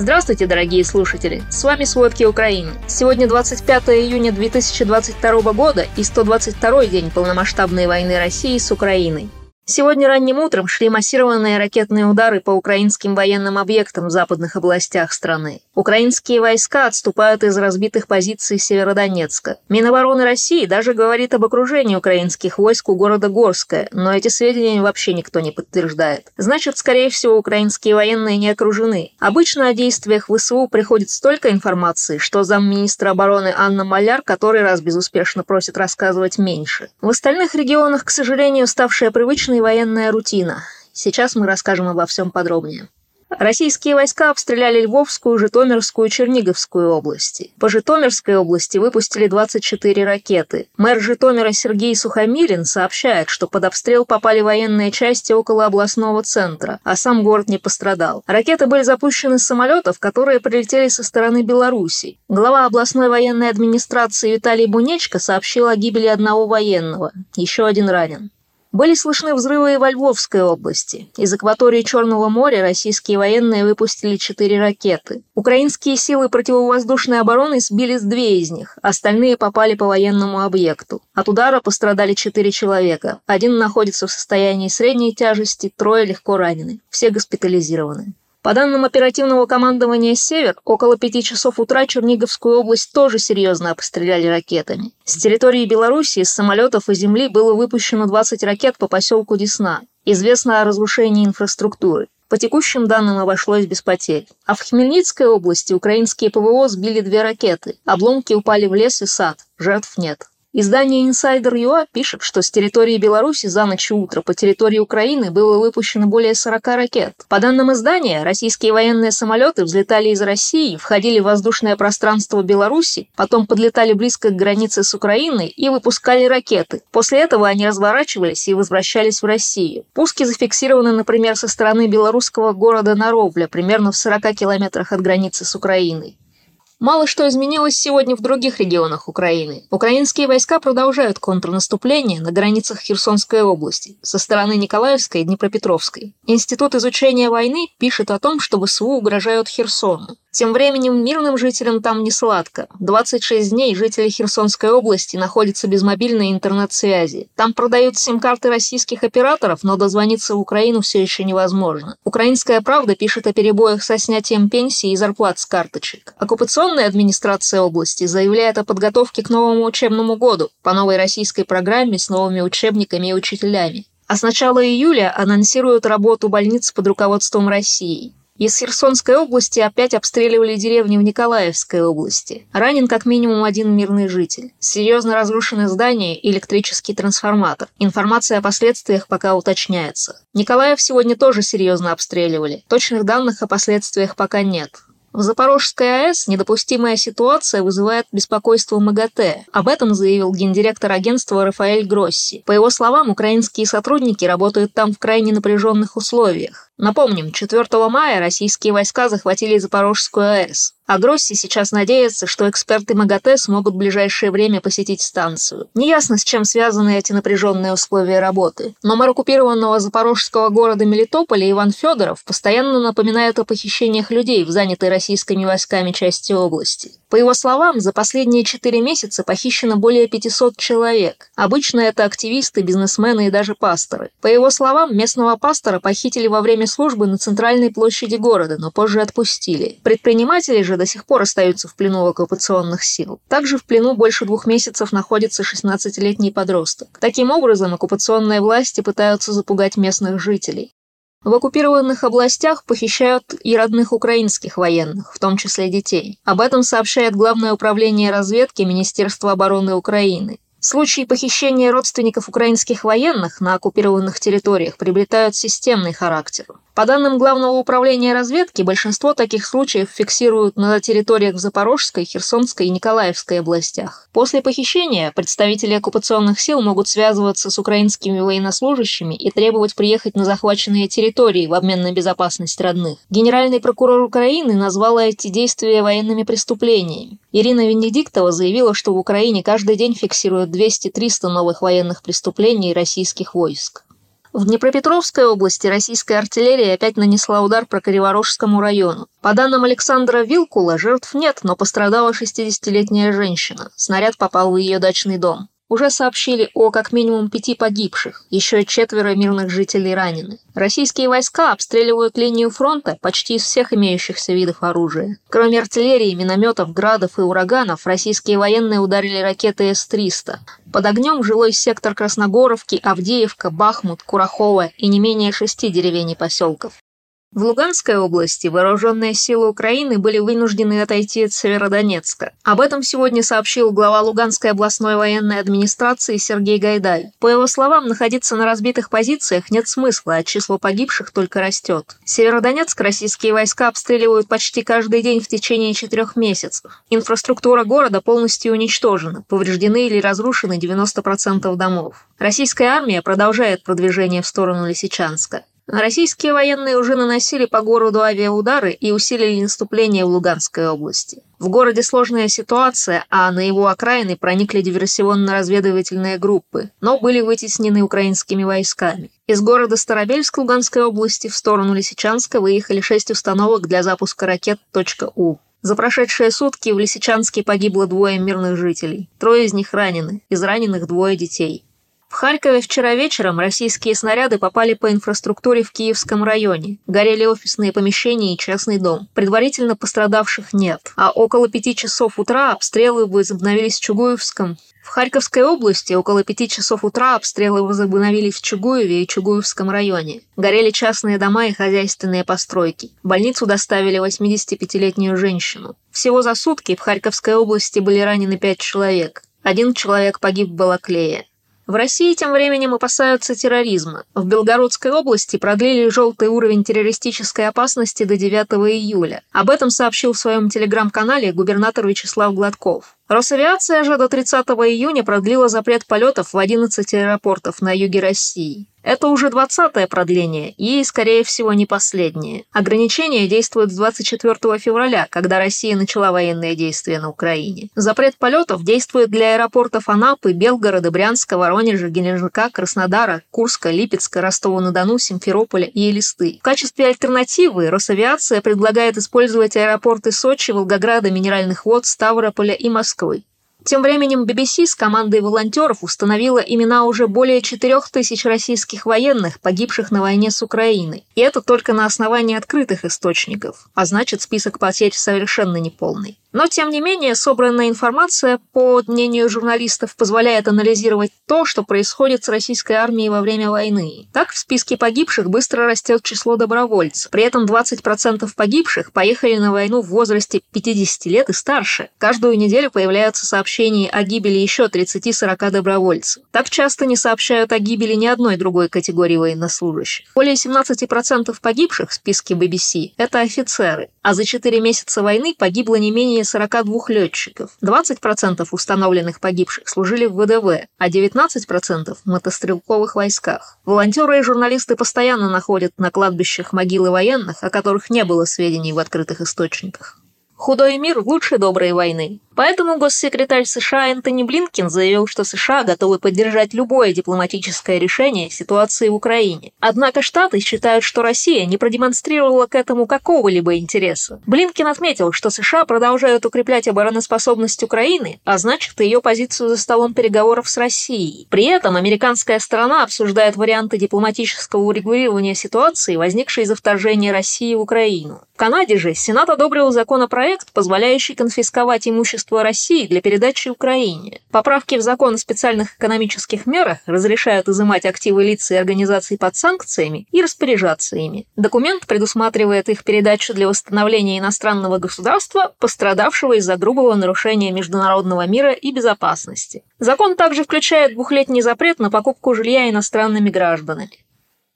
Здравствуйте, дорогие слушатели! С вами «Сводки Украины». Сегодня 25 июня 2022 года и 122 день полномасштабной войны России с Украиной. Сегодня ранним утром шли массированные ракетные удары по украинским военным объектам в западных областях страны. Украинские войска отступают из разбитых позиций Северодонецка. Минобороны России даже говорит об окружении украинских войск у города Горское, но эти сведения вообще никто не подтверждает. Значит, скорее всего, украинские военные не окружены. Обычно о действиях ВСУ приходит столько информации, что замминистра обороны Анна Маляр который раз безуспешно просит рассказывать меньше. В остальных регионах, к сожалению, ставшая привычной военная рутина. Сейчас мы расскажем обо всем подробнее. Российские войска обстреляли Львовскую, Житомирскую Черниговскую области. По Житомирской области выпустили 24 ракеты. Мэр Житомира Сергей Сухомилин сообщает, что под обстрел попали военные части около областного центра, а сам город не пострадал. Ракеты были запущены с самолетов, которые прилетели со стороны Беларуси. Глава областной военной администрации Виталий Бунечко сообщил о гибели одного военного. Еще один ранен. Были слышны взрывы и во Львовской области. Из акватории Черного моря российские военные выпустили четыре ракеты. Украинские силы противовоздушной обороны сбили с две из них, остальные попали по военному объекту. От удара пострадали четыре человека. Один находится в состоянии средней тяжести, трое легко ранены. Все госпитализированы. По данным оперативного командования «Север», около пяти часов утра Черниговскую область тоже серьезно обстреляли ракетами. С территории Белоруссии с самолетов и земли было выпущено 20 ракет по поселку Десна. Известно о разрушении инфраструктуры. По текущим данным обошлось без потерь. А в Хмельницкой области украинские ПВО сбили две ракеты. Обломки упали в лес и сад. Жертв нет. Издание Insider.ua пишет, что с территории Беларуси за ночь и утро по территории Украины было выпущено более 40 ракет. По данным издания, российские военные самолеты взлетали из России, входили в воздушное пространство Беларуси, потом подлетали близко к границе с Украиной и выпускали ракеты. После этого они разворачивались и возвращались в Россию. Пуски зафиксированы, например, со стороны белорусского города Наровля, примерно в 40 километрах от границы с Украиной. Мало что изменилось сегодня в других регионах Украины. Украинские войска продолжают контрнаступление на границах Херсонской области со стороны Николаевской и Днепропетровской. Институт изучения войны пишет о том, что ВСУ угрожают Херсону. Тем временем мирным жителям там не сладко. 26 дней жители Херсонской области находятся без мобильной интернет-связи. Там продают сим-карты российских операторов, но дозвониться в Украину все еще невозможно. Украинская правда пишет о перебоях со снятием пенсии и зарплат с карточек. Оккупационная администрация области заявляет о подготовке к новому учебному году по новой российской программе с новыми учебниками и учителями. А с начала июля анонсируют работу больниц под руководством России. Из Херсонской области опять обстреливали деревни в Николаевской области. Ранен как минимум один мирный житель. Серьезно разрушены здания и электрический трансформатор. Информация о последствиях пока уточняется. Николаев сегодня тоже серьезно обстреливали. Точных данных о последствиях пока нет. В Запорожской АЭС недопустимая ситуация вызывает беспокойство МАГАТЭ. Об этом заявил гендиректор агентства Рафаэль Гросси. По его словам, украинские сотрудники работают там в крайне напряженных условиях. Напомним, 4 мая российские войска захватили Запорожскую АЭС. А Гросси сейчас надеется, что эксперты МАГАТЭ смогут в ближайшее время посетить станцию. Неясно, с чем связаны эти напряженные условия работы. Но мэр оккупированного запорожского города Мелитополя Иван Федоров постоянно напоминает о похищениях людей в занятой российскими войсками части области. По его словам, за последние четыре месяца похищено более 500 человек. Обычно это активисты, бизнесмены и даже пасторы. По его словам, местного пастора похитили во время службы на центральной площади города, но позже отпустили. Предприниматели же до сих пор остаются в плену оккупационных сил. Также в плену больше двух месяцев находится 16-летний подросток. Таким образом, оккупационные власти пытаются запугать местных жителей. В оккупированных областях похищают и родных украинских военных, в том числе детей. Об этом сообщает Главное управление разведки Министерства обороны Украины. Случаи похищения родственников украинских военных на оккупированных территориях приобретают системный характер. По данным Главного управления разведки, большинство таких случаев фиксируют на территориях в Запорожской, Херсонской и Николаевской областях. После похищения представители оккупационных сил могут связываться с украинскими военнослужащими и требовать приехать на захваченные территории в обмен на безопасность родных. Генеральный прокурор Украины назвала эти действия военными преступлениями. Ирина Венедиктова заявила, что в Украине каждый день фиксируют 200-300 новых военных преступлений российских войск. В Днепропетровской области российская артиллерия опять нанесла удар по Криворожскому району. По данным Александра Вилкула, жертв нет, но пострадала 60-летняя женщина. Снаряд попал в ее дачный дом. Уже сообщили о как минимум пяти погибших, еще четверо мирных жителей ранены. Российские войска обстреливают линию фронта почти из всех имеющихся видов оружия. Кроме артиллерии, минометов, градов и ураганов, российские военные ударили ракеты С-300. Под огнем жилой сектор Красногоровки, Авдеевка, Бахмут, Курахова и не менее шести деревень и поселков. В Луганской области вооруженные силы Украины были вынуждены отойти от Северодонецка. Об этом сегодня сообщил глава Луганской областной военной администрации Сергей Гайдай. По его словам, находиться на разбитых позициях нет смысла, а число погибших только растет. Северодонецк российские войска обстреливают почти каждый день в течение четырех месяцев. Инфраструктура города полностью уничтожена, повреждены или разрушены 90% домов. Российская армия продолжает продвижение в сторону Лисичанска. Российские военные уже наносили по городу авиаудары и усилили наступление в Луганской области. В городе сложная ситуация, а на его окраины проникли диверсионно-разведывательные группы, но были вытеснены украинскими войсками. Из города Старобельск Луганской области в сторону Лисичанска выехали шесть установок для запуска ракет «У». За прошедшие сутки в Лисичанске погибло двое мирных жителей. Трое из них ранены, из раненых двое детей. В Харькове вчера вечером российские снаряды попали по инфраструктуре в Киевском районе. Горели офисные помещения и частный дом. Предварительно пострадавших нет. А около пяти часов утра обстрелы возобновились в Чугуевском. В Харьковской области около пяти часов утра обстрелы возобновились в Чугуеве и Чугуевском районе. Горели частные дома и хозяйственные постройки. В больницу доставили 85-летнюю женщину. Всего за сутки в Харьковской области были ранены пять человек. Один человек погиб в Балаклее. В России тем временем опасаются терроризма. В Белгородской области продлили желтый уровень террористической опасности до 9 июля. Об этом сообщил в своем телеграм-канале губернатор Вячеслав Гладков. Росавиация же до 30 июня продлила запрет полетов в 11 аэропортов на юге России. Это уже 20-е продление и, скорее всего, не последнее. Ограничения действуют с 24 февраля, когда Россия начала военные действия на Украине. Запрет полетов действует для аэропортов Анапы, Белгорода, Брянска, Воронежа, Геленджика, Краснодара, Курска, Липецка, Ростова-на-Дону, Симферополя и Элисты. В качестве альтернативы Росавиация предлагает использовать аэропорты Сочи, Волгограда, Минеральных вод, Ставрополя и Москвы. Тем временем BBC с командой волонтеров установила имена уже более 4000 российских военных, погибших на войне с Украиной. И это только на основании открытых источников, а значит список потерь совершенно неполный. Но, тем не менее, собранная информация, по мнению журналистов, позволяет анализировать то, что происходит с российской армией во время войны. Так, в списке погибших быстро растет число добровольцев. При этом 20% погибших поехали на войну в возрасте 50 лет и старше. Каждую неделю появляются сообщения о гибели еще 30-40 добровольцев. Так часто не сообщают о гибели ни одной другой категории военнослужащих. Более 17% погибших в списке BBC – это офицеры, а за 4 месяца войны погибло не менее менее 42 летчиков. 20% установленных погибших служили в ВДВ, а 19% в мотострелковых войсках. Волонтеры и журналисты постоянно находят на кладбищах могилы военных, о которых не было сведений в открытых источниках. Худой мир лучше доброй войны. Поэтому госсекретарь США Энтони Блинкин заявил, что США готовы поддержать любое дипломатическое решение ситуации в Украине. Однако Штаты считают, что Россия не продемонстрировала к этому какого-либо интереса. Блинкин отметил, что США продолжают укреплять обороноспособность Украины, а значит ее позицию за столом переговоров с Россией. При этом американская сторона обсуждает варианты дипломатического урегулирования ситуации, возникшей из-за вторжения России в Украину. В Канаде же Сенат одобрил законопроект, позволяющий конфисковать имущество России для передачи Украине. Поправки в закон о специальных экономических мерах разрешают изымать активы лиц и организаций под санкциями и распоряжаться ими. Документ предусматривает их передачу для восстановления иностранного государства, пострадавшего из-за грубого нарушения международного мира и безопасности. Закон также включает двухлетний запрет на покупку жилья иностранными гражданами.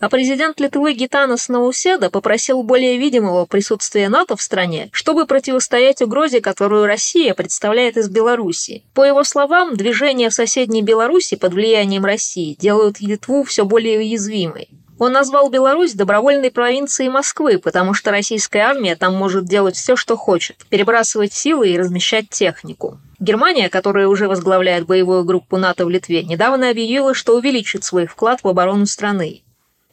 А президент Литвы Гитанас Науседа попросил более видимого присутствия НАТО в стране, чтобы противостоять угрозе, которую Россия представляет из Беларуси. По его словам, движения в соседней Беларуси под влиянием России делают Литву все более уязвимой. Он назвал Беларусь добровольной провинцией Москвы, потому что российская армия там может делать все, что хочет, перебрасывать силы и размещать технику. Германия, которая уже возглавляет боевую группу НАТО в Литве, недавно объявила, что увеличит свой вклад в оборону страны.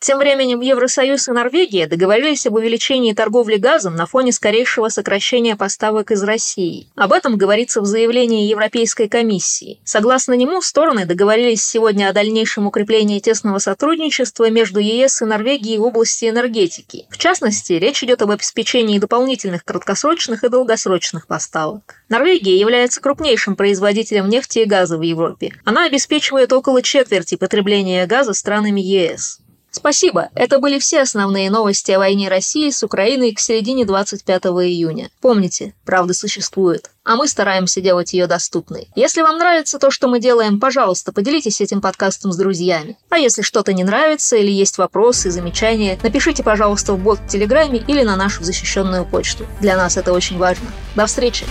Тем временем Евросоюз и Норвегия договорились об увеличении торговли газом на фоне скорейшего сокращения поставок из России. Об этом говорится в заявлении Европейской комиссии. Согласно нему, стороны договорились сегодня о дальнейшем укреплении тесного сотрудничества между ЕС и Норвегией в области энергетики. В частности, речь идет об обеспечении дополнительных краткосрочных и долгосрочных поставок. Норвегия является крупнейшим производителем нефти и газа в Европе. Она обеспечивает около четверти потребления газа странами ЕС. Спасибо. Это были все основные новости о войне России с Украиной к середине 25 июня. Помните, правда существует, а мы стараемся делать ее доступной. Если вам нравится то, что мы делаем, пожалуйста, поделитесь этим подкастом с друзьями. А если что-то не нравится или есть вопросы, замечания, напишите, пожалуйста, в бот в Телеграме или на нашу защищенную почту. Для нас это очень важно. До встречи!